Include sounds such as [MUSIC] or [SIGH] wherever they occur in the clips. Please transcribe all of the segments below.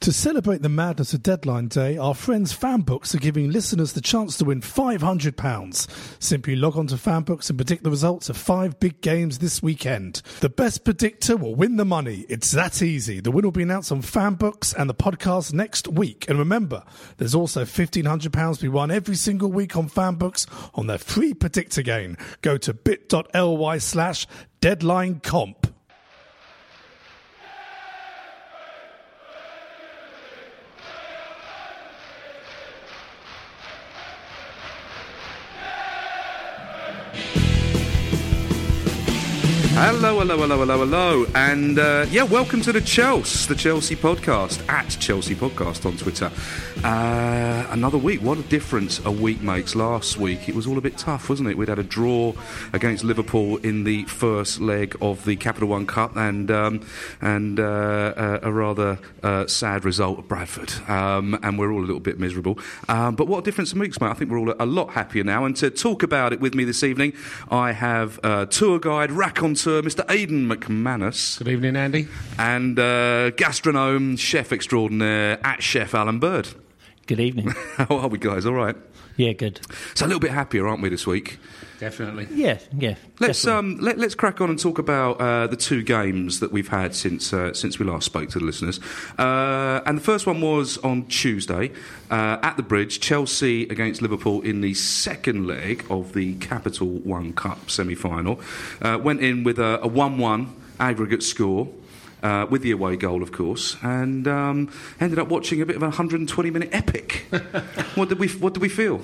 To celebrate the madness of Deadline Day, our friends Fanbookz are giving listeners the chance to win £500. Simply log on to Fanbookz and predict the results of five big games this weekend. The best predictor will win the money. It's that easy. The win will be announced on Fanbookz and the podcast next week. And remember, there's also £1,500 to be won every single week on Fanbookz on their free predictor game. Go to bit.ly slash deadline comp. Hello, hello, hello, hello, hello, and uh, yeah, welcome to the Chelsea, the Chelsea podcast at Chelsea Podcast on Twitter. Uh, another week. What a difference a week makes. Last week it was all a bit tough, wasn't it? We'd had a draw against Liverpool in the first leg of the Capital One Cup, and um, and uh, a rather uh, sad result at Bradford, um, and we're all a little bit miserable. Um, but what a difference a week, mate! I think we're all a lot happier now. And to talk about it with me this evening, I have uh, tour guide, raconteur, Mr. Aidan McManus. Good evening, Andy. And uh, gastronome, chef extraordinaire at Chef Alan Bird. Good evening. [LAUGHS] How are we, guys? All right. Yeah, good. So a little bit happier, aren't we, this week? Definitely. Yeah, yeah. Let's definitely. um, let, let's crack on and talk about uh, the two games that we've had since uh, since we last spoke to the listeners. Uh, and the first one was on Tuesday uh, at the Bridge, Chelsea against Liverpool in the second leg of the Capital One Cup semi-final. Uh, went in with a, a one-one aggregate score. Uh, with the away goal, of course, and um, ended up watching a bit of a 120 minute epic. [LAUGHS] what did we What did we feel?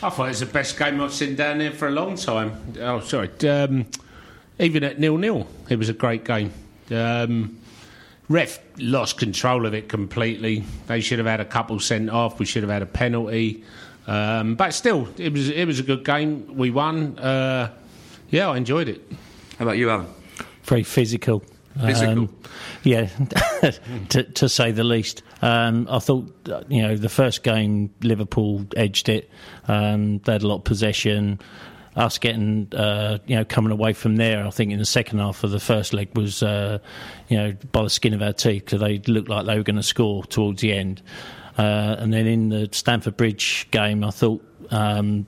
I thought it was the best game I've seen down there for a long time. Oh, sorry. Um, even at nil nil, it was a great game. Um, ref lost control of it completely. They should have had a couple sent off. We should have had a penalty. Um, but still, it was it was a good game. We won. Uh, yeah, I enjoyed it. How about you, Alan? Very physical. Physical. Um, yeah, [LAUGHS] to, to say the least. Um, I thought, uh, you know, the first game, Liverpool edged it. Um, they had a lot of possession. Us getting, uh, you know, coming away from there, I think in the second half of the first leg was, uh, you know, by the skin of our teeth because they looked like they were going to score towards the end. Uh, and then in the Stamford Bridge game, I thought. Um,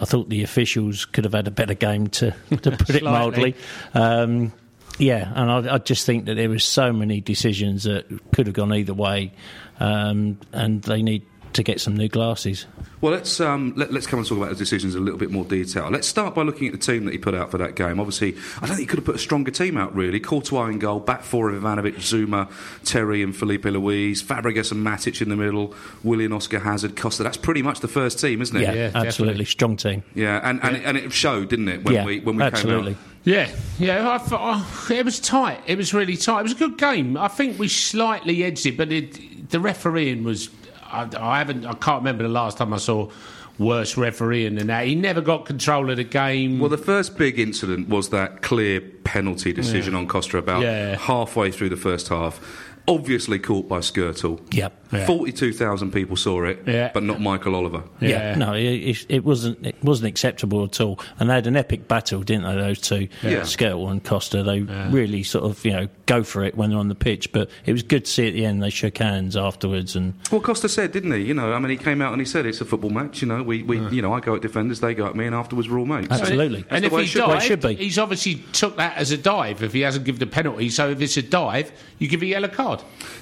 I thought the officials could have had a better game, to, [LAUGHS] to put it mildly. Um, yeah, and I, I just think that there was so many decisions that could have gone either way, um, and they need to get some new glasses. Well, let's um, let, us come and talk about the decisions in a little bit more detail. Let's start by looking at the team that he put out for that game. Obviously, I don't think he could have put a stronger team out. Really, Courtois in goal, back four of Ivanovic, Zouma, Terry, and Filipe Luis, Fabregas and Matic in the middle, Willian, Oscar, Hazard, Costa. That's pretty much the first team, isn't it? Yeah, Yeah, absolutely strong team. Yeah, and, and, It, and it showed, didn't it, when yeah, we when we absolutely. came out? Yeah, yeah. I thought, oh, it was tight. It was really tight. It was a good game. I think we slightly edged it, but it, the refereeing was. I, I haven't. I can't remember the last time I saw worse refereeing than that. He never got control of the game. Well, the first big incident was that clear penalty decision on Costa about Yeah. halfway through the first half. Obviously caught by Skrtel. Yep. Yeah. 42,000 people saw it, Yeah. but not Michael Oliver. Yeah, no, it, it, it wasn't. It wasn't acceptable at all. And they had an epic battle, didn't they? Those two, Yeah. Skrtel and Costa. They really sort of, you know, go for it when they're on the pitch. But it was good to see at the end they shook hands afterwards. And Well, Costa said, didn't he? You know, I mean, he came out and he said it's a football match. You know, we, we you know, I go at defenders, they go at me, and afterwards we're all mates. Absolutely. That's and if he it should be. Well, it should be. he's obviously took that as a dive. If he hasn't given the penalty, so if it's a dive, you give a yellow card.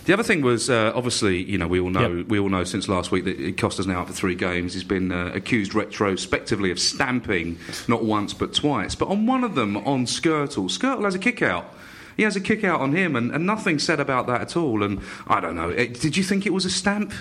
The other thing was uh, obviously, you know, we all know Yep. we all know since last week that Costa's now out for three games. He's been uh, accused retrospectively of stamping not once but twice. But on one of them, on Skrtel, Skrtel has a kick out. He has a kick out on him, and, and nothing said about that at all. And I don't know. It, did you think it was a stamp?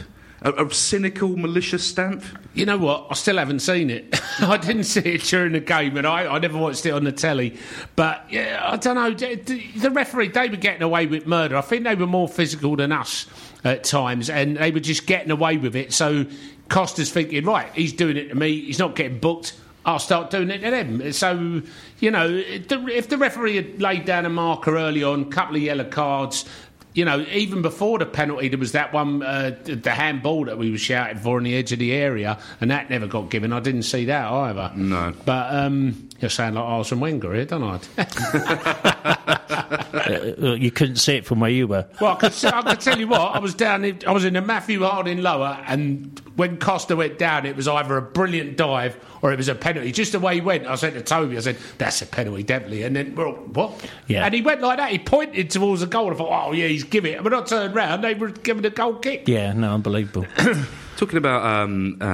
A, a cynical, malicious stamp? You know what? I still haven't seen it. [LAUGHS] I didn't see it during the game, and I, I never watched it on the telly. But yeah, I don't know. The, the- referee, they were getting away with murder. I think they were more physical than us at times, and they were just getting away with it. So Costa's thinking, right, he's doing it to me. He's not getting booked. I'll start doing it to them. So, you know, if the referee had laid down a marker early on, couple of yellow cards, you know, even before the penalty, there was that one, uh, the handball that we were shouting for on the edge of the area, and that never got given. I didn't see that either. No. But um, you're saying like Arsene Wenger here, don't I? [LAUGHS] uh, you couldn't see it from where you were. well, I could, I could tell you what, I was down, in, I was in the Matthew Harding lower, and when Costa went down, it was either a brilliant dive or it was a penalty. Just the way he went, I said to Toby, I said, that's a penalty, definitely. And then, well, what? Yeah. And he went like that. He pointed towards the goal. I thought, oh, yeah, he's giving it. And when I turned round, they were giving a goal kick. Yeah, no, unbelievable. [CLEARS THROAT] Talking about um, uh,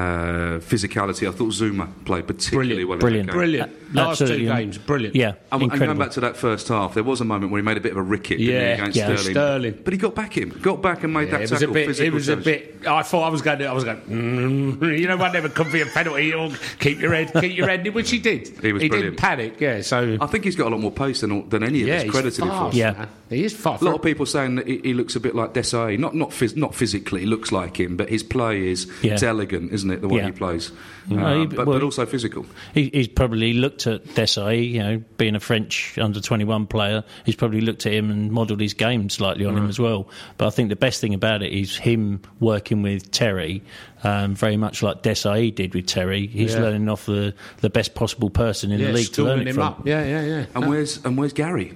physicality, I thought Zouma played particularly well. Brilliant. In that game. Brilliant. Uh, Last two absolutely. games, brilliant. Yeah, And, and going back to that first half, there was a moment where he made a bit of a ricket Yeah, against yeah. Sterling. Sterling. But he got back him, got back and made Yeah, that it was tackle. a bit. It physical was a bit. I thought I was going. to... I was going. Mm, [LAUGHS] you know, one never could be a penalty. Or keep your head, keep your head. Which he did. He was He brilliant. didn't panic. Yeah. So. I think he's got a lot more pace than, than any of yeah, us he's credited him fast, for. Yeah. man. he is fast. A lot of people saying that he, he looks a bit like Desailly. Not not phys- not physically, he looks like him, but his play is Yeah. it's elegant, isn't it? The way Yeah. he plays, No, Uh, he- but, well, but also physical. He, he's probably looked at Desailly, you know, being a French under 21 player, he's probably looked at him and modelled his game slightly on him as well. But I think the best thing about it is him working with Terry, um, very much like Desailly did with Terry. He's Yeah. learning off the, the best possible person in yeah, the league to learn it him from. up. Yeah, yeah, yeah. And where's and where's Gary?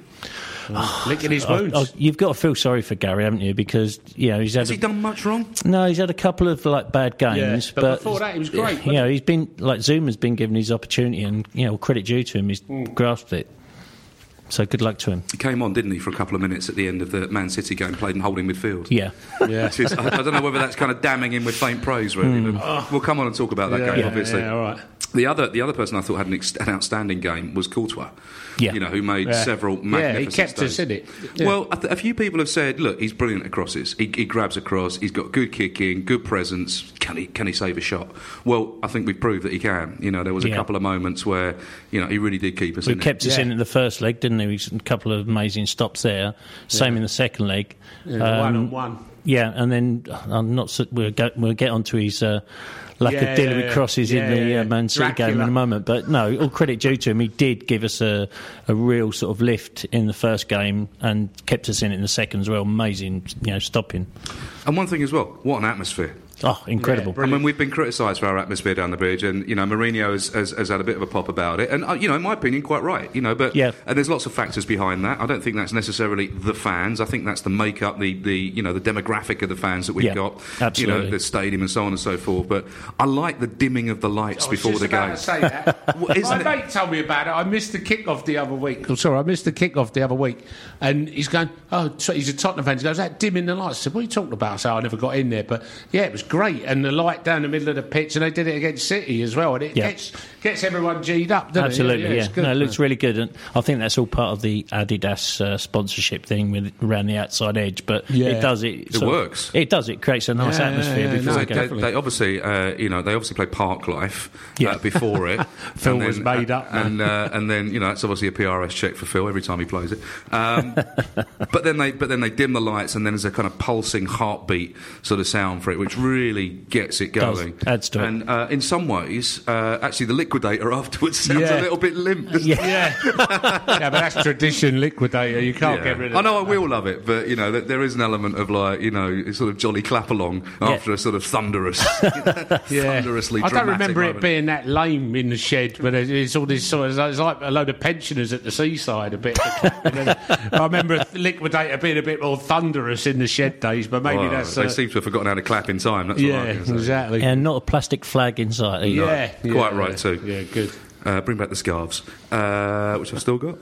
[SIGHS] Licking his Oh, wounds. oh, you've got to feel sorry for Gary, haven't you? Because you know he's had Has a, he done much wrong? no, he's had a couple of like bad games, but before that he was great. You know, he's been like Zouma's been given his opportunity, and you know, credit due to him, he's Mm. grasped it. So good luck to him. He came on, didn't he, for a couple of minutes at the end of the Man City game, played in holding midfield. Yeah, Yeah. [LAUGHS] Which is- I, I don't know whether that's kind of damning him with faint praise, really. But we'll come on and talk about that Yeah, game, yeah, obviously. yeah, all right. The other, the other person I thought had an, ex- an outstanding game was Courtois. Yeah. You know, who made Yeah. several Yeah, magnificent he kept us saves. in it. Yeah. Well, a, th- a few people have said, look, he's brilliant at crosses. He, he grabs a cross. He's got good kicking, good presence. Can he can he save a shot? Well, I think we've proved that he can. You know, there was a Yeah. couple of moments where you know he really did keep us we in. it. kept us Yeah. in at the first leg, didn't he? We a couple of amazing stops there. Same in the second leg. Yeah, one on one. Yeah, and then I'm not. s- We'll get we'll get onto his uh, lack Yeah, of dealing yeah, with crosses yeah, in the yeah, uh, Man City game Dracula. in a moment. But no, all credit due to him. He did give us a, a real sort of lift in the first game and kept us in it in the second as well. Amazing, you know, stopping. And one thing as well, what an atmosphere. Oh, incredible. I mean, we've been criticised for our atmosphere down the bridge, and you know, Mourinho has, has, has had a bit of a pop about it, and uh, you know, in my opinion, quite right. You know, but Yeah. and there's lots of factors behind that. I don't think that's necessarily the fans. I think that's the makeup, the, the you know, the demographic of the fans that we've Yeah, got. You know, the stadium and so on and so forth. But I like the dimming of the lights I before just the about game. to say that. [LAUGHS] Well, My it- mate told me about it. I missed the kick-off the other week. I'm sorry, I missed the kick-off the other week. And he's going, oh, so he's a Tottenham fan. He goes, that dimming the lights. I said, what are you talking about? I said, I never got in there. But yeah, it was great. And the light down the middle of the pitch, and they did it against City as well. And it Yeah. gets gets everyone G'd up, doesn't Absolutely, it? yeah. it's good. no, it looks really good, and I think that's all part of the Adidas uh, sponsorship thing with around the outside edge. But Yeah. it does it. It sort of- works. it does. It creates a nice Yeah, atmosphere yeah, yeah, before no, They, game. they, they obviously, uh, you know, they obviously play Parklife Yeah. uh, before it. [LAUGHS] Phil And was made up, and uh, and then you know that's obviously a PRS check for Phil every time he plays it. Um, [LAUGHS] but then they but then they dim the lights, and then there's a kind of pulsing heartbeat sort of sound for it, which really really gets it Does. going. Adds to it. and uh, in some ways, uh, actually, the liquidator [LAUGHS] afterwards sounds Yeah. a little bit limp. doesn't? [LAUGHS] Yeah. yeah, but that's tradition liquidator. You can't Yeah. get rid of I know I will love it, but you know th- there is an element of like you know sort of jolly clap along after a sort of thunderous, [LAUGHS] Yeah. thunderously. I don't remember moment. it being that lame in the shed, but it's- it's all this sort of it's like a load of pensioners at the seaside. A bit. I remember Liquidator being a bit more thunderous in the shed days, but maybe Well, that's they uh, seem to have forgotten how to clap in time. That's yeah, what I'm say. exactly. And not a plastic flag inside. either. yeah, Quite yeah, right too. Yeah, good. Uh, bring back the scarves, uh, which I've still got.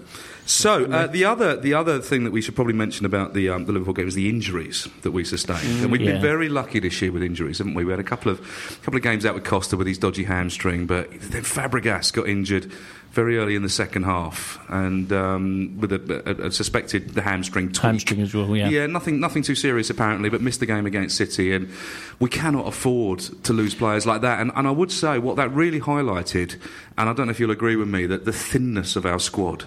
So uh, the other the other thing that we should probably mention about the um, the Liverpool game is the injuries that we sustained, and we've Yeah. been very lucky this year with injuries, haven't we? We had a couple of a couple of games out with Costa with his dodgy hamstring, but then Fabregas got injured very early in the second half, and um, with a, a, a suspected the hamstring tweak. Hamstring as well, yeah. Yeah, nothing, nothing too serious apparently, but missed the game against City, and we cannot afford to lose players like that. And, and I would say what that really highlighted, and I don't know if you'll agree with me, that the thinness of our squad.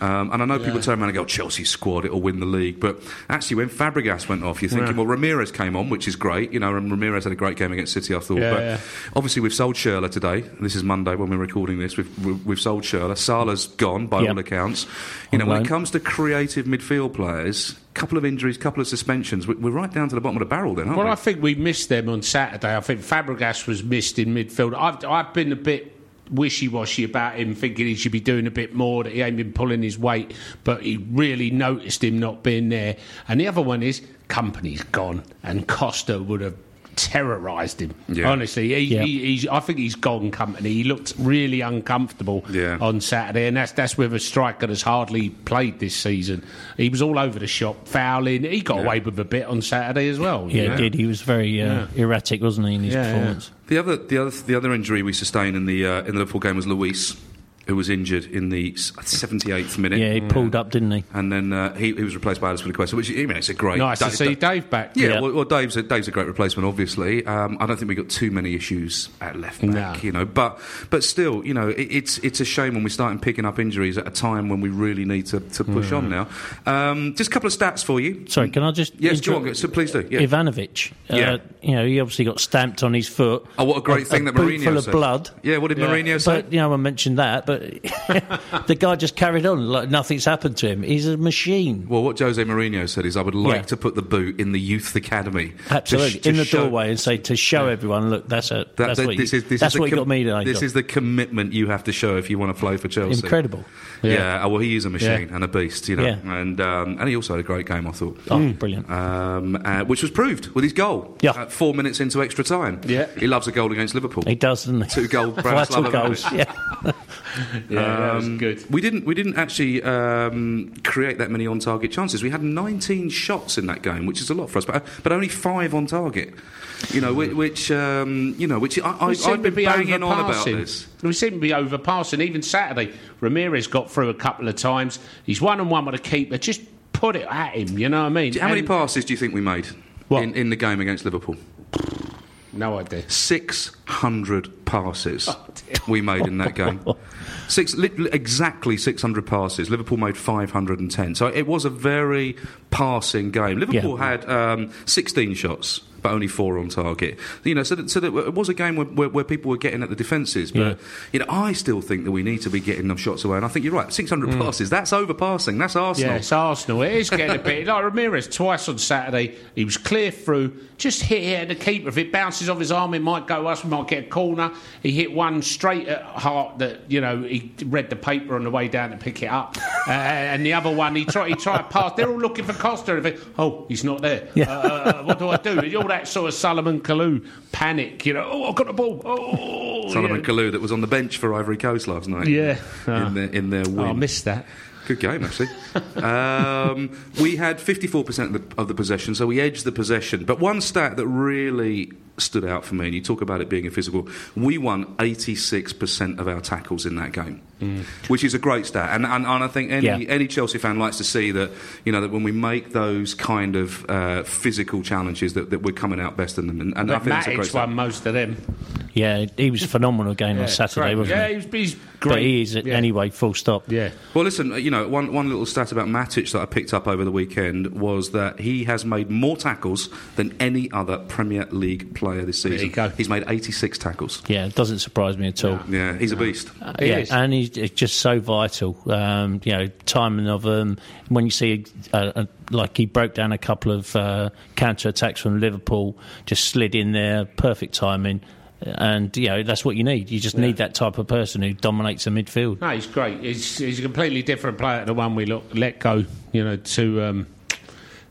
Um, and I know people turn around and go, Chelsea squad, it'll win the league. But actually, when Fabregas went off, you're thinking, Yeah. well, Ramires came on, which is great. You know, and Ramires had a great game against City, I thought. Yeah, but yeah. obviously, we've sold Schürrle today. This is Monday when we're recording this. We've, we've, sold Schürrle. Salah's gone, by Yep. all accounts. You know, when it comes to creative midfield players, couple of injuries, couple of suspensions, we- we're right down to the bottom of the barrel then, aren't Well, we? I think we missed them on Saturday. I think Fabregas was missed in midfield. I've, I've been a bit wishy-washy about him, thinking he should be doing a bit more, that he ain't been pulling his weight, but he really noticed him not being there. And the other one is, Kompany's gone, and Costa would have terrorised him. Yeah. Honestly, he, Yeah. he, he's, I think he's gone Kompany. He looked really uncomfortable Yeah. on Saturday, and that's that's with a striker that's hardly played this season. He was all over the shop, fouling. He got away with a bit on Saturday as well. Yeah, you know? did. He was very uh, erratic, wasn't he, in his Yeah, yeah. performance? The other, the other, the other injury we sustained in the uh, in the Liverpool game was Luis, who was injured in the seventy eighth minute. Yeah, he pulled up, didn't he? and then uh, he, he was replaced by Azpilicueta, which I mean, it's a great. Nice to see Da- Dave back. Yeah, Yeah. Well, well, Dave's a, Dave's a great replacement. Obviously, um, I don't think we got too many issues at left back. No. You know, but but still, you know, it, it's it's a shame when we start picking up injuries at a time when we really need to, to push on now. Um, just a couple of stats for you. Sorry, can I just. Yes, go intro- on, so please do. Yeah. Ivanovic. Uh, Yeah. You know, he obviously got stamped on his foot. Oh, what a great thing that boot Mourinho full of blood. Yeah, what did Mourinho say? But, you know, I mentioned that, but [LAUGHS] the guy just carried on like nothing's happened to him. He's a machine. Well, what Jose Mourinho said is, I would like Yeah. to put the boot in the youth academy. to Absolutely. sh- to in the show- doorway and say, to show everyone, look, that's, a, That- that's that- what, this you, is, this that's is what you com- got me today. This is the commitment you have to show if you want to play for Chelsea. Incredible. Yeah. oh, well, he is a machine Yeah. and a beast, you know. Yeah. And um, and he also had a great game, I thought. Oh, brilliant. Um, uh, which was proved with his goal. Yeah. Uh, four minutes into extra time. Yeah. He loves a goal against Liverpool. He does, doesn't he? Two goal [LAUGHS] Vital goals. Yeah. [LAUGHS] [LAUGHS] Yeah, that was Um, good. We didn't. We didn't actually um, create that many on-target chances. We had 19 shots in that game, which is a lot for us, but, but only five on target. You know, which, which um, you know, which I, I, We seem I've to been be banging on about overpassing. this. We seem to be overpassing. Even Saturday, Ramires got through a couple of times. He's one on one with a keeper. Just put it at him. You know what I mean? How many passes do you think we made What? in, in the game against Liverpool? No idea. 600 passes [LAUGHS] Oh, we made in that game. Six, li- exactly 600 passes. Liverpool made 510. So it was a very passing game. Liverpool Yeah. had um, 16 shots. But only four on target. You know, so that, so that it was a game where, where, where people were getting at the defences. But Yeah. you know, I still think that we need to be getting them shots away. And I think you're right. 600 passes. That's overpassing. That's Arsenal. Yeah, it's Arsenal. It is getting a bit like Ramires twice on Saturday. He was clear through, just hit it at the keeper. If it bounces off his arm, it might go us. We might get a corner. He hit one straight at heart that you know he read the paper on the way down to pick it up, [LAUGHS] uh, and the other one he tried. He tried to pass. They're all looking for Costa. Oh, he's not there. Yeah. Uh, uh, what do I do? All that sort of Solomon Kalou panic. You know, oh, I've got the ball. Oh, Solomon yeah. Kalou that was on the bench for Ivory Coast last night. Yeah. in their in their win. Oh, I missed that. Good game, actually. [LAUGHS] um, we had 54% of the, of the possession, so we edged the possession. But one stat that really stood out for me, and you talk about it being a physical, we won 86% of our tackles in that game, which is a great stat. And, and, and I think any, Yeah. any Chelsea fan likes to see that, you know, that when we make those kind of uh, physical challenges, that, that we're coming out best in them. And, and I think that's a great Matic stat. won most of them. Yeah, he was phenomenal again on Saturday, great. wasn't yeah, he? he's, he's But he is Yeah. anyway. Full stop. Yeah. Well, listen, you know, one, one little stat about Matic that I picked up over the weekend was that he has made more tackles than any other Premier League player this you season. go. He's made 86 tackles. Yeah, it doesn't surprise me at all. Yeah, he's a beast. Uh, He yeah, is. and he's it's just so vital. Um, you know, timing of them. When you see, uh, uh, like he broke down a couple of uh, counter attacks from Liverpool, just slid in there, perfect timing. And you know that's what you need. You just need that type of person who dominates the midfield. No, he's great. He's, he's a completely different player to the one we look, let go, you know, to, um,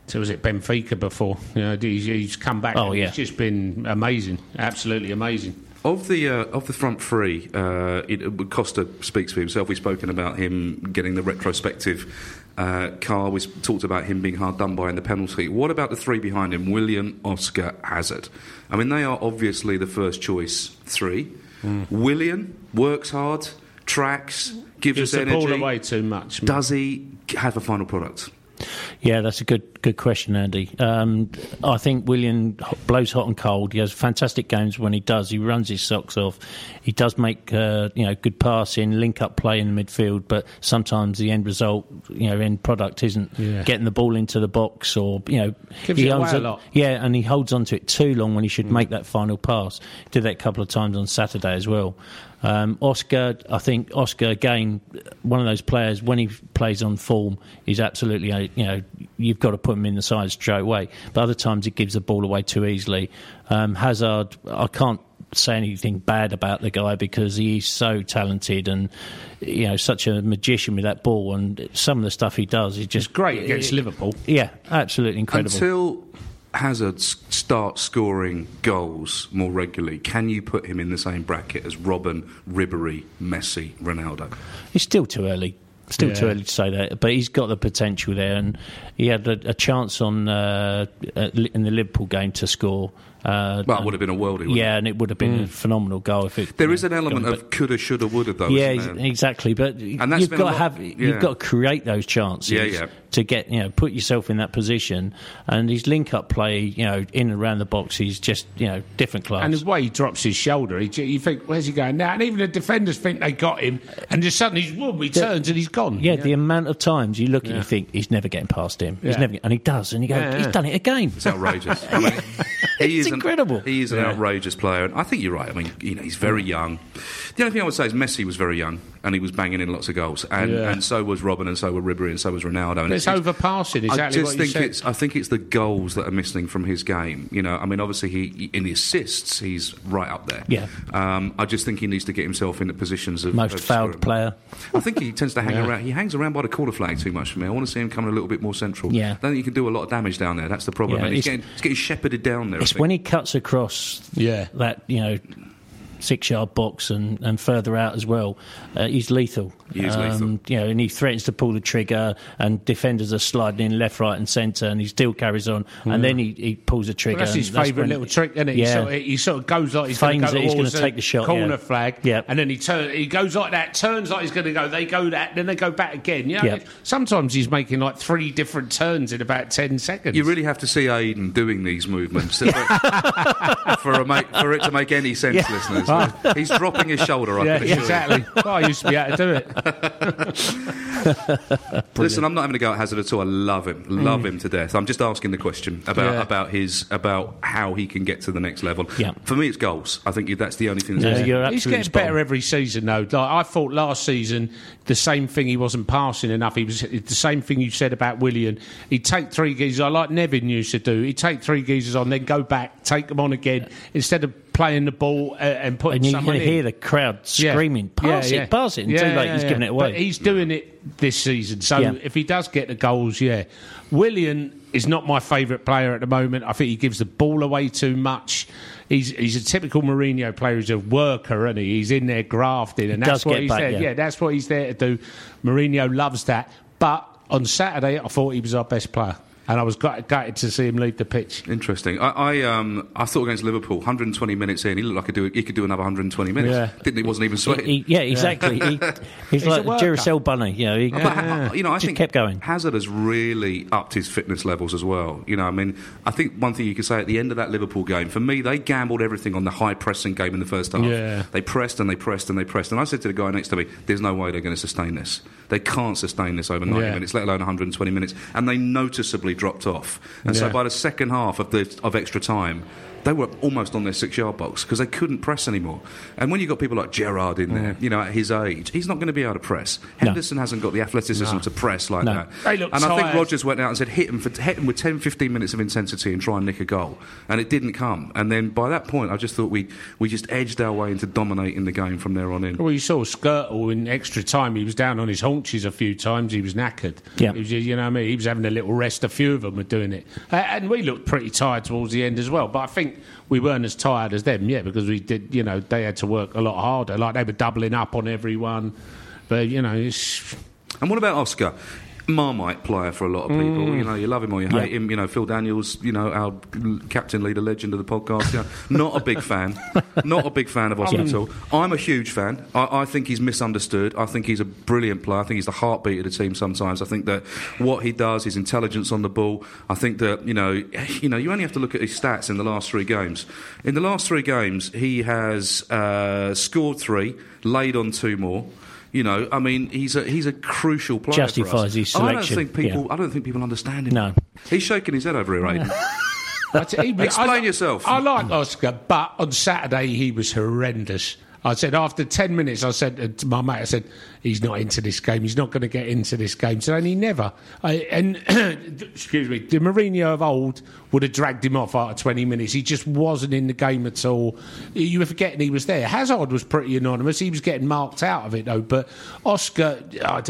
to, was it Benfica before? You know, he's, he's come back. Oh, yeah. He's just been amazing. Absolutely amazing. Of the uh, of the front three, uh, it, Costa speaks for himself. We've spoken about him getting the retrospective. Uh, Carr was talked about him being hard done by in the penalty. What about the three behind him? William, Oscar, Hazard. I mean, they are obviously the first choice three. William works hard, tracks, gives Gives us the energy. ball away too much. Does he have a final product? Yeah, that's a good good question, Andy. Um, I think William blows hot and cold. He has fantastic games when he does. He runs his socks off. He does make uh, you know good passing, link up play in the midfield. But sometimes the end result, you know, end product isn't Yeah. getting the ball into the box or you know Gives he it away holds a lot. Yeah, and he holds on to it too long when he should make that final pass. Did that a couple of times on Saturday as well. Um, Oscar, I think Oscar again, one of those players when he plays on form, is absolutely uh, you know you've got to put him in the side straight away. But other times he gives the ball away too easily. Um, Hazard, I can't say anything bad about the guy because he's so talented and you know such a magician with that ball and some of the stuff he does is just great against Liverpool. Yeah, absolutely incredible. Until Hazard start scoring goals more regularly, can you put him in the same bracket as Robben, Ribery, Messi, Ronaldo? It's still too early. Still too early to say that, but he's got the potential there, and he had a, a chance on uh, in the Liverpool game to score. Uh, Well, it would have been a worldie. wouldn't yeah, it? and it would have been a phenomenal goal if it. There you is know, an element gone, of coulda, shoulda, woulda, though. yeah, isn't there? exactly. But that's you've got a to lot- have yeah. you've got to create those chances. Yeah, yeah. To get you know put yourself in that position, and his link up play, you know, in and around the box, he's just you know different class. And the way he drops his shoulder, he, you think, where's he going now? And even the defenders think they got him, and just suddenly, he's whoom, he turns and he's gone. Yeah, the amount of times you look at it, you think he's never getting past him. He's Yeah. never, and he does, and you go, Yeah, he's done it again. It's outrageous. [LAUGHS] I mean, he It's is an- incredible. he is an outrageous player, and I think you're right. I mean, you know, he's very young. The only thing I would say is Messi was very young, and he was banging in lots of goals, and, Yeah. and so was Robben, and so were Ribery, and so was Ronaldo. And But it's overpassing, exactly I just what you think said. it's. I think it's the goals that are missing from his game. You know, I mean, obviously, he in the assists, he's right up there. Yeah. Um, I just think he needs to get himself into positions of Most of fouled scoring. player. I think he tends to hang Yeah. around. He hangs around by the corner flag too much for me. I want to see him coming a little bit more central. Yeah. I don't think he can do a lot of damage down there. That's the problem. Yeah, and he's it's- getting, he's getting shepherded down there. It's when he cuts across Yeah. that, you know, six yard box and, and further out as well. Uh, he's lethal. He is lethal. You know, and he threatens to pull the trigger, and defenders are sliding in left, right, and centre, and he still carries on, and then he, he pulls the trigger. Well, that's his favourite little trick, isn't it? He, Yeah. sort of, he sort of goes like he's going to go that he's towards gonna take the shot, corner yeah. flag, Yeah. and then he turn, he goes like that, turns like he's going to go. They go that, then they go back again. You know, Yeah. sometimes he's making like three different turns in about ten seconds. You really have to see Aidan doing these movements for, [LAUGHS] for, a make, for it to make any sense, listeners. He's dropping his shoulder up. yeah, exactly. well, I used to be able to do it. [LAUGHS] [LAUGHS] Listen, I'm not having a go at Hazard at all. I love him, love him to death. I'm just asking the question about Yeah. about his about how he can get to the next level. Yeah. For me, it's goals. I think that's the only thing. Yeah, That's you're He's getting better every season, though. Like, I thought last season, the same thing. He wasn't passing enough. He was the same thing you said about William. He'd take three geezers, I like Nevin used to do. He'd take three geezers on, then go back, take them on again, instead of playing the ball uh, and putting And you someone can in. hear the crowd Yeah. screaming, pass Yeah, it, yeah. pass it. And Yeah, too late, yeah, he's yeah. giving it away. But he's doing it this season. So Yeah. if he does get the goals, yeah. William is not my favourite player at the moment. I think he gives the ball away too much. He's he's a typical Mourinho player. He's a worker, and he? He's in there grafting, and He that's what he's back, there. yeah. Yeah, that's what he's there to do. Mourinho loves that. But on Saturday, I thought he was our best player. And I was gut- gutted to see him leave the pitch. Interesting. I, I um I thought against Liverpool, 120 minutes in, he looked like he could do he could do another 120 minutes. Yeah. Didn't he? Wasn't even He- sweating. he- yeah, exactly. He, [LAUGHS] he's, He's like worker. Duracell bunny. You know, he But, [LAUGHS] uh, you know, I just think kept going. Hazard has really upped his fitness levels as well. You know, I mean, I think one thing you could say at the end of that Liverpool game, for me, they gambled everything on the high pressing game in the first half. Yeah. They pressed and they pressed and they pressed. And I said to the guy next to me, "There's no way they're going to sustain this. They can't sustain this over 90 Yeah. minutes, let alone 120 minutes." And they noticeably dropped off. And so by the second half of the of extra time. They were almost on their six-yard box because they couldn't press anymore. And when you've got people like Gerrard in there, you know, at his age, he's not going to be able to press. No. Henderson hasn't got the athleticism to press like No. that. They look and I think tired. Rodgers went out and said, hit him, for, hit him with 10, 15 minutes of intensity and try and nick a goal. And it didn't come. And then by that point, I just thought we, we just edged our way into dominating the game from there on in. Well, you saw Skrtel in extra time. He was down on his haunches a few times. He was knackered. Yeah. He was, you know what I mean? He was having a little rest. A few of them were doing it. Uh, and we looked pretty tired towards the end as well. But I think we weren't as tired as them, yeah, because we did, you know, they had to work a lot harder. Like they were doubling up on everyone. But, you know, it's. And what about Oscar? Marmite player for a lot of people. You know, you love him or you hate him. You know, Phil Daniels, you know, our captain, leader, legend of the podcast. You know, not a big fan. [LAUGHS] Not a big fan of Oscar at all. I'm a huge fan. I, I think he's misunderstood. I think he's a brilliant player. I think he's the heartbeat of the team sometimes. I think that what he does, his intelligence on the ball, I think that, you know, you know, you only have to look at his stats in the last three games. In the last three games, he has uh, scored three, laid on two more. You know, I mean, he's a he's a crucial player. Justifies his selection. I don't think people. yeah. I don't think people understand him. No. he's shaking his head over here, Aidan. I [LAUGHS] t- Explain I- yourself. I like Oscar, but on Saturday he was horrendous. I said after ten minutes, I said to my mate, I said he's not into this game. He's not going to get into this game. So and he never. I, and [CLEARS THROAT] excuse me, the Mourinho of old would have dragged him off after twenty minutes. He just wasn't in the game at all. You were forgetting he was there. Hazard was pretty anonymous. He was getting marked out of it though. But Oscar,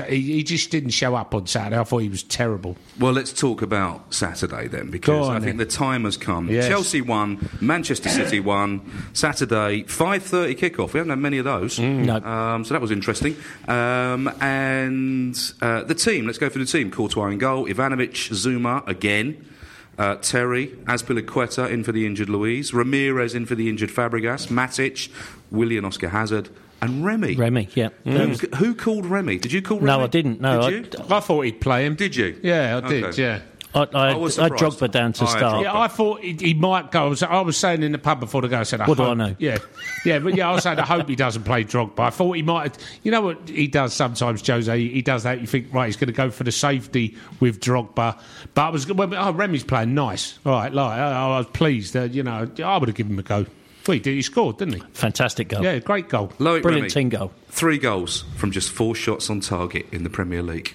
he, he just didn't show up on Saturday. I thought he was terrible. Well, let's talk about Saturday then, because on I think then. the time has come. Yes. Chelsea won, Manchester City won. Saturday, five thirty kickoff. We haven't had many of those, No. um, so that was interesting. Um, and uh, the team. Let's go through the team. Courtois in goal. Ivanovic, Zouma again. Uh, Terry, Azpilicueta in for the injured Luis, Ramires in for the injured Fabregas, Matic, Willian Oscar Hazard, and Remy. Remy, yeah. Who, who called Remy? Did you call Remy? No, I didn't. No, Did you? I thought he'd play him. Did you? Yeah, I did. Yeah. I, I, I was I surprised. Down to I start. Yeah, I thought he, he might go. I was, I was saying in the pub before the go, I said, I What do I know? Yeah, yeah, but yeah, I was saying, I hope he doesn't play Drogba. I thought he might. You know what he does sometimes, Jose? He, he does that. You think, right, he's going to go for the safety with Drogba. But I was, well, oh, Remy's playing nice. All right, like, I, I was pleased. That, you know, I would have given him a go. Well, he, did, he scored, didn't he? Fantastic goal. Yeah, great goal. Loic Brilliant Remy, team goal. Three goals from just four shots on target in the Premier League.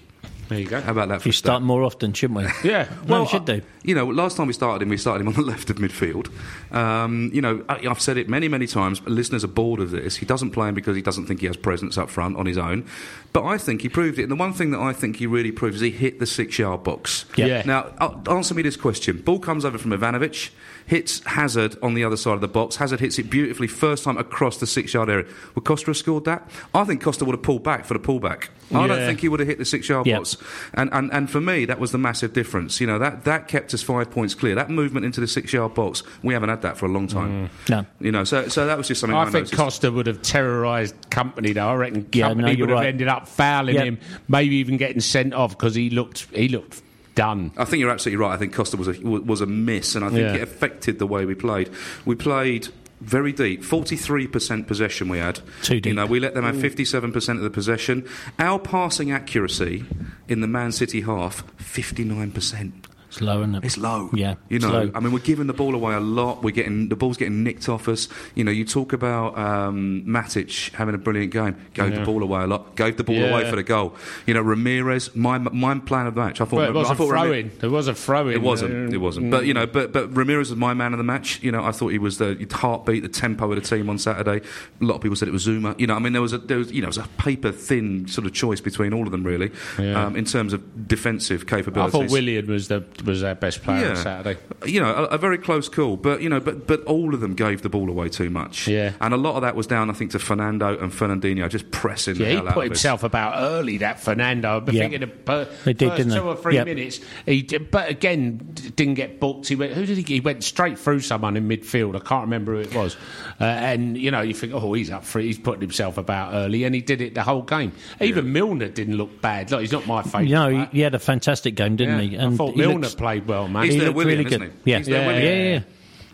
There you go. How about that for We start start? more often, shouldn't we? [LAUGHS] Yeah. Well, we should do. You know, last time we started him, we started him on the [LAUGHS] left of midfield. Um, you know, I, I've said it many, many times. Listeners are bored of this. He doesn't play him because he doesn't think he has presence up front on his own. But I think he proved it. And the one thing that I think he really proved is he hit the six-yard box. Yeah. Yeah. Now, uh, answer me this question: Ball comes over from Ivanovic, hits Hazard on the other side of the box. Hazard hits it beautifully, first time across the six-yard area. Would Costa have scored that? I think Costa would have pulled back for the pullback. I don't think he would have hit the six-yard Yeah. box. And, and and for me, that was the massive difference. You know, that that kept us five points clear. That movement into the six-yard box, we haven't had that for a long time. Mm. No. You know, so so that was just something I, I think noticed. Costa would have terrorised Kompany, though. I reckon Yeah, Kompany no, would have right. ended up fouling Yep. him, maybe even getting sent off because he looked he looked done. I think you're absolutely right. I think Costa was a was a miss, and I think Yeah. it affected the way we played. We played very deep. Forty-three percent possession we had. Too You deep. know, we let them have fifty-seven percent of the possession. Our passing accuracy in the Man City half, fifty-nine percent. It's low, isn't it? It's low. Yeah, You know. I mean, we're giving the ball away a lot. We're getting the ball's getting nicked off us. You know, you talk about um, Matic having a brilliant game, gave the ball away a lot, gave the ball Yeah. away for the goal. You know, Ramires, my my plan of the match. I thought Well, it was I a thought throw in. There was a throw in. it wasn't. It wasn't. But you know, but but Ramires was my man of the match. You know, I thought he was the heartbeat, the tempo of the team on Saturday. A lot of people said it was Zouma. You know, I mean, there was a there was you know, it was a paper thin sort of choice between all of them really, Yeah. um, in terms of defensive capabilities. I thought Willian was the was their best player on Saturday. You know, a, a very close call, but you know, but but all of them gave the ball away too much. Yeah. and a lot of that was down, I think, to Fernando and Fernandinho just pressing the Yeah, he hell out put of us. himself about early. That Fernando, I've Yeah. thinking the per- did, first two or three Yep. minutes. He did, but again, didn't get booked. He went. Who did he? He went straight through someone in midfield. I can't remember who it was. Uh, and you know, you think, oh, he's up for it. He's putting himself about early, and he did it the whole game. Even Milner didn't look bad. Like he's not my favourite. You know, he, he had a fantastic game, didn't he? Yeah, I thought he Milner looks- played well, man. He's he their looked Willian, really isn't good. he? Yeah, He's their yeah, yeah, yeah.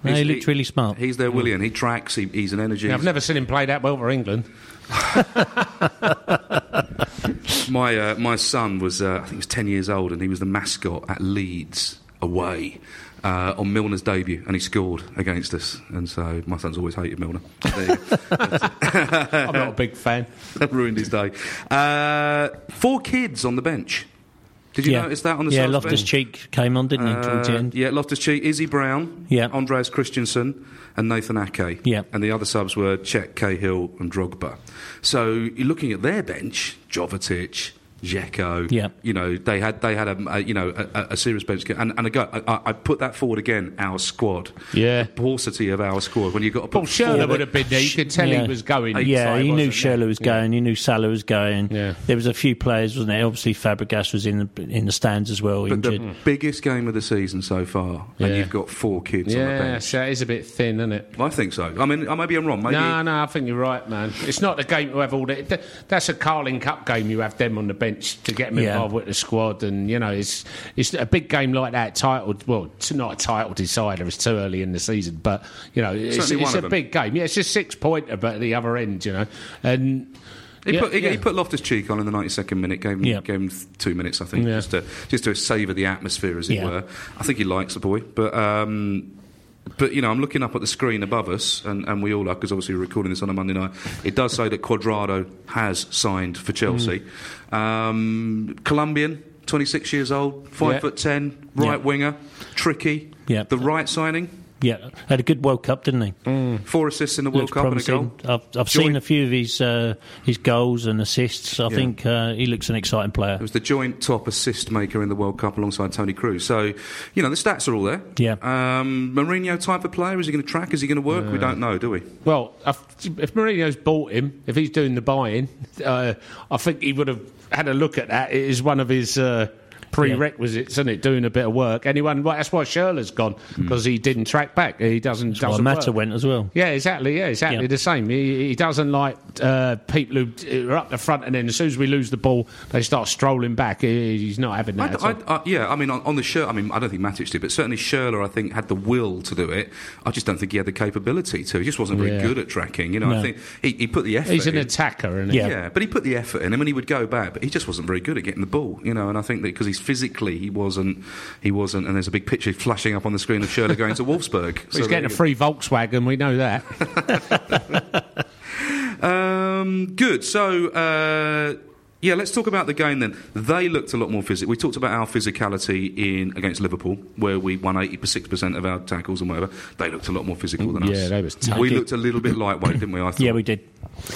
No, He's- he looked really smart. He's their Willian. He tracks. He, he's an energy. I've never seen him play that well for England. [LAUGHS] My uh, my son was uh, I think he was ten years old, and he was the mascot at Leeds away. Uh, on Milner's debut, and he scored against us, and so my son's always hated Milner. There you go. [LAUGHS] I'm not a big fan. that [LAUGHS] ruined his day. Uh, four kids on the bench. Did you yeah. notice that on the Yeah, Loftus? Cheek came on, didn't he, towards the Uh, end? yeah, Loftus Cheek, Izzy Brown, Yeah. Andreas Christensen, and Nathan Ake. Yeah. And the other subs were Cech, Cahill, and Drogba. So you're looking at their bench, Jovetic, Dzeko. Yeah. You know, they had they had a, a you know a, a serious bench, and and again, I, I put that forward again. Our squad, Yeah. the paucity of our squad. When you got Paul Schürrle would have been there. You could tell Yeah. he was going. Yeah, he knew wasn't was going. He knew Salah was going. Yeah. There was a few players, wasn't there? Obviously, Fabregas was in the in the stands as well, But the injured. biggest game of the season so far, and Yeah. you've got four kids on the bench. Yeah, so it is a bit thin, isn't it? I think so. I mean, I maybe I'm wrong. Maybe No, no, I think you're right, man. It's not the game to have all the. th- That's a Carling Cup game. You have them on the bench to get them Yeah. involved with the squad, and you know, it's it's a big game like that. Title, well, it's not a title decider. It's too early in the season, but you know, it's, Certainly it's a them. big game. Yeah, it's a six pointer, but at the other end, you know, and. He, yeah, put, he, yeah. he put Loftus Cheek on in the 92nd minute, gave him, Yeah. gave him two minutes, I think, Yeah. just to just to savour the atmosphere, as it Yeah. were. I think he likes the boy, but. Um, but you know, I'm looking up at the screen above us, and, and we all are because obviously we're recording this on a Monday night. It does say that Cuadrado has signed for Chelsea. Um, Colombian, 26 years old, five Yeah. foot ten, right Yeah. winger, tricky. Yeah. The right signing, Yeah, had a good World Cup, didn't he? four assists in the World Looks Cup and a goal. I've, I've Joint- seen a few of his uh, his goals and assists. I Yeah. think uh, he looks an exciting player. It was the joint top assist maker in the World Cup alongside Toni Kroos. So, you know, the stats are all there. Yeah. Um, Mourinho type of player. Is he going to track? Is he going to work? we don't know, do we? Well, if, if Mourinho's bought him, if he's doing the buying, [LAUGHS] uh, I think he would have had a look at that. It is one of his uh, prerequisites, isn't it? Doing a bit of work. Anyone? Well, that's why Schürrle's gone because he didn't track back. He doesn't. Well, doesn't Mata work. went as well. Yeah, exactly. Yeah, exactly Yeah. the same. He, he doesn't like uh, people who are up the front, and then as soon as we lose the ball, they start strolling back. He, he's not having that. I, at all. I, I, yeah, I mean, on, on the shirt, I mean, I don't think Matic did, but certainly Schürrle, I think, had the will to do it. I just don't think he had the capability to. He just wasn't very Yeah. good at tracking. You know, I think he, he put the effort he's an in. attacker, isn't? Yeah. Yeah, but he put the effort in. I mean, he would go back, but he just wasn't very good at getting the ball, you know. And I think that because he's physically, he wasn't, he wasn't. And there's a big picture flashing up on the screen of Schürrle going to [LAUGHS] Wolfsburg. Well, he's getting a free Volkswagen. We know that. [LAUGHS] Um, good. So, uh, yeah, let's talk about the game then. They looked a lot more physical. We talked about our physicality in against Liverpool, where we won 86% of our tackles and whatever. They looked a lot more physical than us. Yeah, they was. We looked a little bit lightweight, didn't we? I [LAUGHS] thought. Yeah, we did.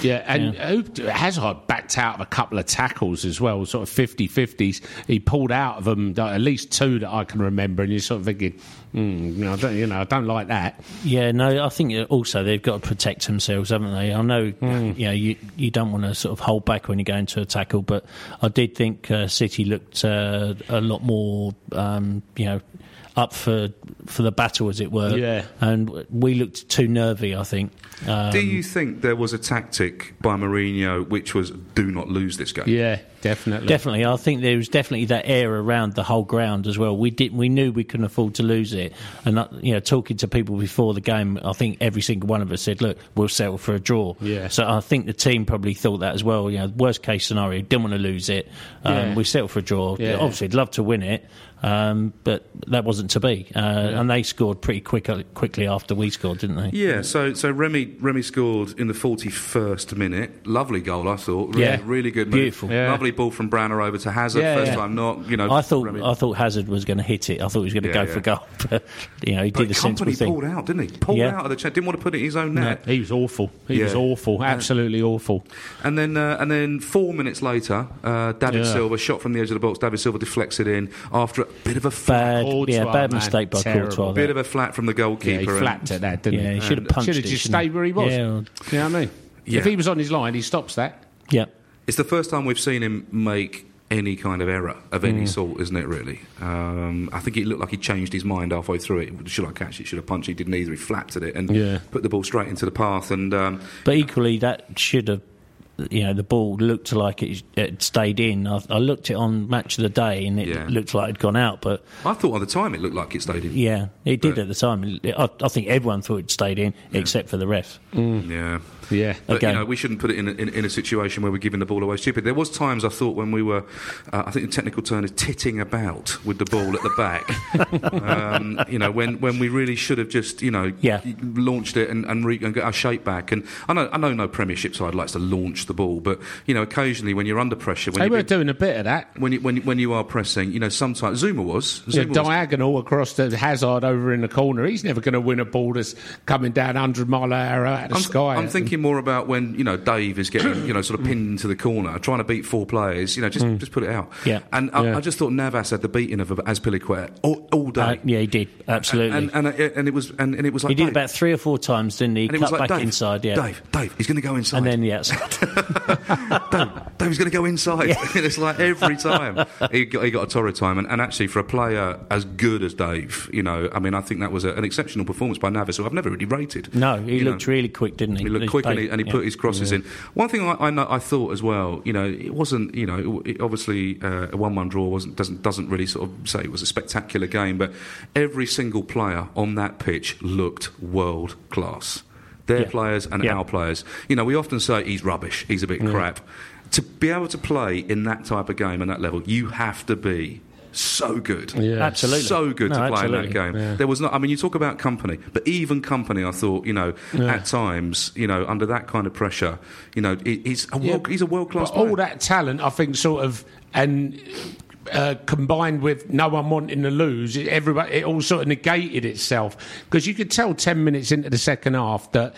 Yeah, and who Hazard backed out of a couple of tackles as well, sort of 50 50s. He pulled out of them, at least two that I can remember, and you're sort of thinking, mm, you, know, I don't, you know, I don't like that. Yeah, no, I think also they've got to protect themselves, haven't they? I know, Hmm. you know, you, you don't want to sort of hold back when you go into a tackle, but I did think uh, City looked uh, a lot more, um, you know, up for for the battle, as it were. Yeah. and we looked too nervy. I think. Um, Do you think there was a tactic by Mourinho which was do not lose this game? Yeah, definitely. Definitely, I think there was definitely that air around the whole ground as well. We did, we knew we couldn't afford to lose it, and uh, you know, talking to people before the game, I think every single one of us said, "Look, we'll settle for a draw." Yeah. So I think the team probably thought that as well. You know, worst case scenario, didn't want to lose it. Um, Yeah. We settled for a draw. Yeah. Obviously, I'd love to win it, um, but that wasn't to be. Uh, And they scored pretty quick, quickly after we scored, didn't they? Yeah, so so Remy Remy scored in the forty first minute. Lovely goal, I thought. Really, Yeah. really good, move. Beautiful. Yeah. Lovely lovely ball from Brana over to Hazard. Yeah, first yeah. time not, you know. I thought Remy- I thought Hazard was going to hit it. I thought he was going to Yeah, go yeah. for goal, [LAUGHS] but you know he but did the Kompany sensible pulled out, didn't he? Pulled Yeah. out of the chat. Didn't want to put it in his own net. He was awful. He was awful. Absolutely awful. And then, uh, and then four minutes later, uh, David Yeah. Silva shot from the edge of the box. David Silva deflects it in after a bit of a flat, Bad, Courtois, yeah, bad man, mistake by terrible. Courtois. bit of a flat from the Yeah, goalkeeper. he and- flapped at that, didn't Yeah, he? he should have punched Should have it, just shouldn't stayed where he was. Yeah. You know what I mean? Yeah. If he was on his line, he stops that. Yeah, It's the first time we've seen him make any kind of error of Mm. any sort, isn't it? Really, um, I think it looked like he changed his mind halfway through it. Should I catch it? Should I punch it? He didn't either. He flapped at it and Yeah. put the ball straight into the path. And um, but equally that should have. You know, the ball looked like it had stayed in. I, I looked it on Match of the Day, and it Yeah. looked like it had gone out. But I thought at the time it looked like it stayed in. yeah, it did But- at the time. I, I think everyone thought it stayed in, except for the ref. Yeah. Yeah. But Okay. you know, we shouldn't put it in a, in, in a situation where we're giving the ball away stupid. There was times I thought when we were, uh, I think the technical term is titting about with the ball at the back. [LAUGHS] um, you know, when, when we really should have just you know Yeah. launched it and and, re- and got our shape back. And I know I know no Premiership side likes to launch the ball, but you know occasionally when you're under pressure, when They you were doing a bit of that. when you, when you, when you are pressing, you know sometimes Zouma was Yeah, Zouma was diagonal across the Hazard over in the corner. He's never going to win a ball that's coming down 100 mile an hour out of the I'm, sky. I'm thinking more about when you know Dave is getting you know sort of pinned into the corner, trying to beat four players. You know, just just put it out. Yeah. And I, Yeah. I just thought Navas had the beating of Azpilicueta all, all day. Uh, yeah, he did absolutely. And, and, and, and it was and, and it was like he did Dave. about three or four times, didn't he? and it Cut was like back Dave, inside, yeah, Dave, Dave, he's going to go inside. and then the outside. [LAUGHS] Dave, Dave's going to go inside. and [LAUGHS] it's like every time he got, he got a torrid time. And, and actually, for a player as good as Dave, you know, I mean, I think that was a, an exceptional performance by Navas, who I've never really rated. no, he looked know. really quick, didn't he? He looked quick and he, and he yeah. put his crosses in. One thing I, I, know, I thought as well, you know, it wasn't, you know, it obviously uh, a one-one draw wasn't doesn't doesn't really sort of say it was a spectacular game, but every single player on that pitch looked world class. Their Yeah. players and Yeah. our players. You know, we often say he's rubbish, he's a bit mm. crap. To be able to play in that type of game and that level, you have to be so good. Yeah. Absolutely. So good No, to play in that absolutely. game. There was not. I mean, you talk about Kompany, but even Kompany, I thought, you know, at times, you know, under that kind of pressure, you know, he's a world, he's a world class player. all that talent, I think, sort of, and uh, combined with no one wanting to lose, it, everybody, it all sort of negated itself. Because you could tell 10 minutes into the second half that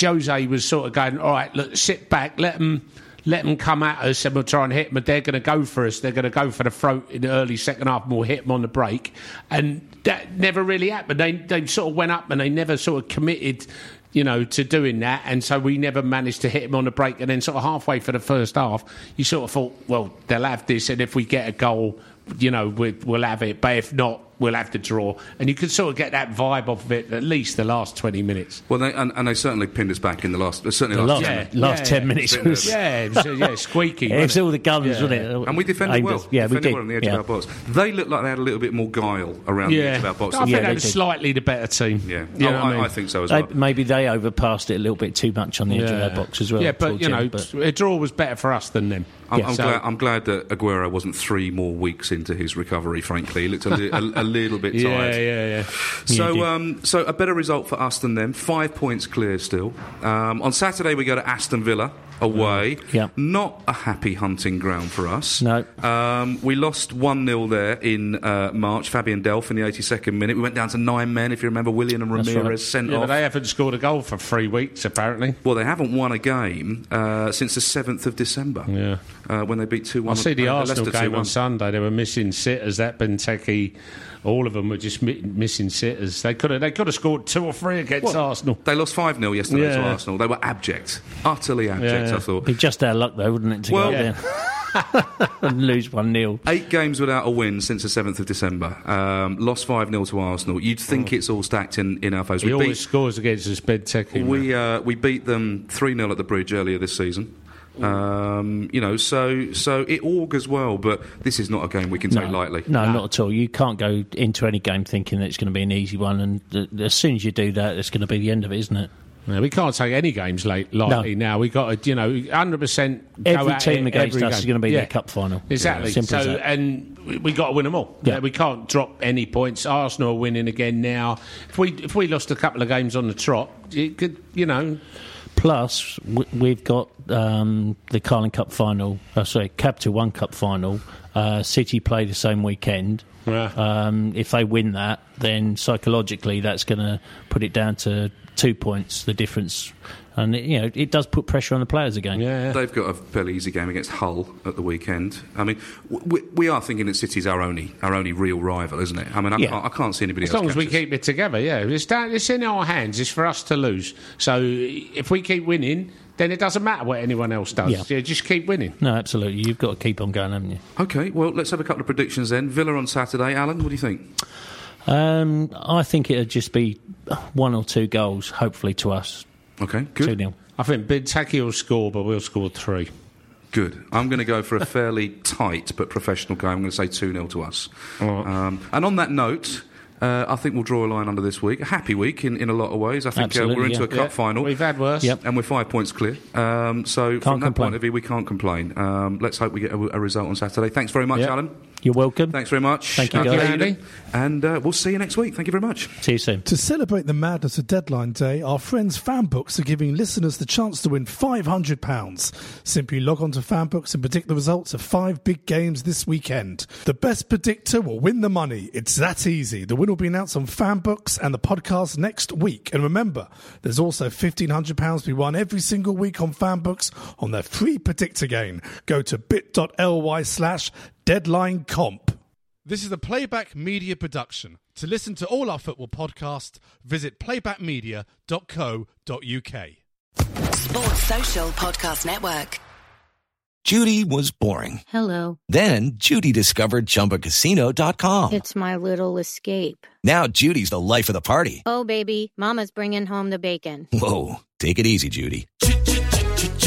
Jose was sort of going, all right, look, sit back, let them. Let them come at us and we'll try and hit them. They're going to go for us. They're going to go for the throat in the early second half and we'll hit them on the break. And that never really happened. They, they sort of went up and they never sort of committed you know, to doing that, and so we never managed to hit him on the break. And then, sort of halfway for the first half, you sort of thought, well, they'll have this, and if we get a goal, you know, we, we'll have it. But if not, we'll have to draw. And you can sort of get that vibe off of it at least the last twenty minutes. Well, they, and, and they certainly pinned us back in the last, certainly The last, last, 10 Yeah. minutes. last yeah, ten yeah. minutes Bit was. Yeah, it was, yeah, squeaky. [LAUGHS] It was all the guns, Yeah. wasn't it? And we defended Aimed well. us- Yeah, we defended did. well on the edge yeah. of our box. They looked like they had a little bit more guile around the edge of our box. I think Yeah, they they were slightly the better team. Yeah, You know what I, mean? I think so as They, well. maybe they overpassed it a little bit too much on the edge of Yeah. their box as well. Yeah, but you know, end, but- a draw was better for us than them. I'm, Yeah. I'm, So- glad, I'm glad that Aguero wasn't three more weeks into his recovery. Frankly, he looked a, li- a, a little bit Yeah, tired. yeah, yeah. So, um, so a better result for us than them. Five points clear still. Um, on Saturday we go to Aston Villa away. Yeah. Not a happy hunting ground for us. No. Um, we lost one 0 there in uh, March. Fabian Delph in the 82nd minute. We went down to nine men. If you remember, Willian and Ramires right. sent Yeah, but off. they haven't scored a goal for three weeks, apparently. well, they haven't won a game uh, since the 7th of December. Yeah. Uh, when they beat two 1. I see the uh, Arsenal Leicester game 2-1. on Sunday. They were missing sitters. That Benteke, all of them were just mi- missing sitters. They could have they could have scored two or three against Well, Arsenal. They lost 5 0 yesterday to Arsenal. They were abject. Utterly abject, Yeah. I thought. Be just our luck, though, wouldn't it, to Well- go there [LAUGHS] and lose 1 0. Eight games without a win since the 7th of December. Um, lost 5 0 to Arsenal. You'd think it's all stacked in, in our favour. He We always beat, scores against us, Benteke. we, uh, we beat them 3 0 at the bridge earlier this season. Um, you know, so so it augurs well, but this is not a game we can take lightly. No, not at all. You can't go into any game thinking that it's going to be an easy one, and th- as soon as you do that, it's going to be the end of it, isn't it? Yeah, we can't take any games late, lightly now. We've got to, you know, 100% go Every team it against every us game. is going to be Yeah. their cup final. Exactly. Simple so, and we, we got to win them all. Yeah. We can't drop any points. Arsenal are winning again now. If we if we lost a couple of games on the trot, it could, you know, Plus, we've got um, the Carling Cup final, uh, sorry, Capital One Cup final. Uh, City play the same weekend. Um, if they win that, then psychologically that's going to put it down to two points, the difference. And it, you know it does put pressure on the players again. Yeah, they've got a fairly easy game against Hull at the weekend. I mean, we, we are thinking that City's our only our only real rival, isn't it? I mean, I, Yeah. can't, I can't see anybody else. As else. long as we us. keep it together, yeah. It's, down, it's in our hands. It's for us to lose. So if we keep winning, then it doesn't matter what anyone else does. Yeah. Yeah, just keep winning. No, absolutely. You've got to keep on going, haven't you? Okay, well, let's have a couple of predictions then. Villa on Saturday. Alan, what do you think? Um, I think it'll just be one or two goals, hopefully to us. Okay, good. 2 0. I think Benteke will score, but we'll score three. Good. I'm going to go for a fairly tight but professional game. I'm going to say 2 0 to us. Um, and on that note, uh, I think we'll draw a line under this week. A happy week in, in a lot of ways. I think uh, we're into yeah. a cup Yeah, final. We've had worse. Yep. and we're five points clear. Um, so from Can't that complain. point of view, we can't complain. Um, let's hope we get a, a result on Saturday. Thanks very much, Yeah. Alan. You're welcome. Thanks very much. Thank you, guys. Aidan. And uh, we'll see you next week. Thank you very much. See you soon. To celebrate the madness of Deadline Day, our friends Fanbookz are giving listeners the chance to win £500. Simply log on to Fanbookz and predict the results of five big games this weekend. The best predictor will win the money. It's that easy. The win will be announced on Fanbookz and the podcast next week. And remember, there's also £1,500 to be won every single week on Fanbookz on their free predictor game. Go to bit.ly slash deadline comp. This is a Playback Media production. To listen to all our football podcasts, visit playbackmedia.co.uk. Sports Social Podcast Network. Judy was boring. Hello. Then Judy discovered ChumbaCasino.com. It's my little escape. Now Judy's the life of the party. Oh, baby, Mama's bringing home the bacon. Whoa, take it easy, Judy.